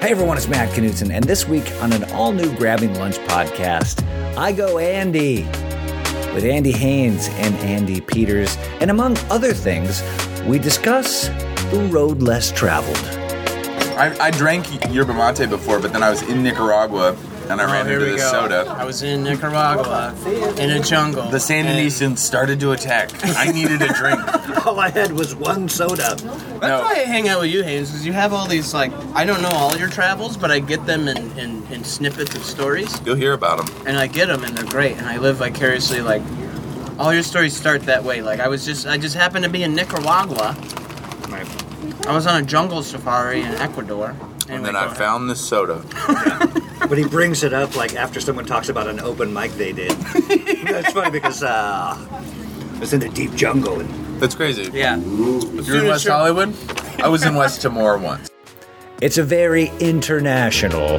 Hey everyone, it's Matt Knutson, and this week on an all new Grabbing Lunch podcast, I go Andy with Andy Haynes and Andy Peters, and among other things, we discuss the road less traveled. I, I drank yerba mate before, but then I was in Nicaragua and I Oh, ran here into we this go. soda. I was in Nicaragua in a jungle. The Sandinesians started to attack. I needed a drink. All I had was one soda. That's No. why I hang out with you, Haynes, because you have all these like I don't know all your travels, but I get them in, in, in snippets of stories, You'll hear about them. and I get them, and they're great, and I live vicariously. Like all your stories start that way. Like I was just I just happened to be in Nicaragua. I was on a jungle safari in Ecuador. And Anyway, then I ahead. found this soda. But he brings it up like after someone talks about an open mic they did. That's funny because uh, I was in the deep jungle and That's crazy. Yeah. You're in West Hollywood? I was in West Timor once. It's a very international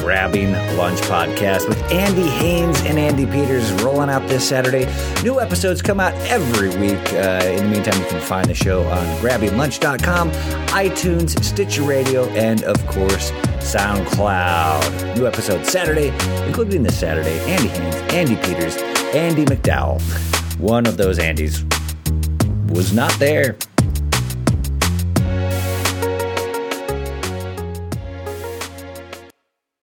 Grabbing Lunch podcast with Andy Haynes and Andy Peters rolling out this Saturday. New episodes come out every week. Uh, in the meantime, you can find the show on grabbinglunch.com, iTunes, Stitcher Radio, and of course, SoundCloud. New episode Saturday, including this Saturday. Andy Haynes, Andy Peters, Andie MacDowell. One of those Andys was not there.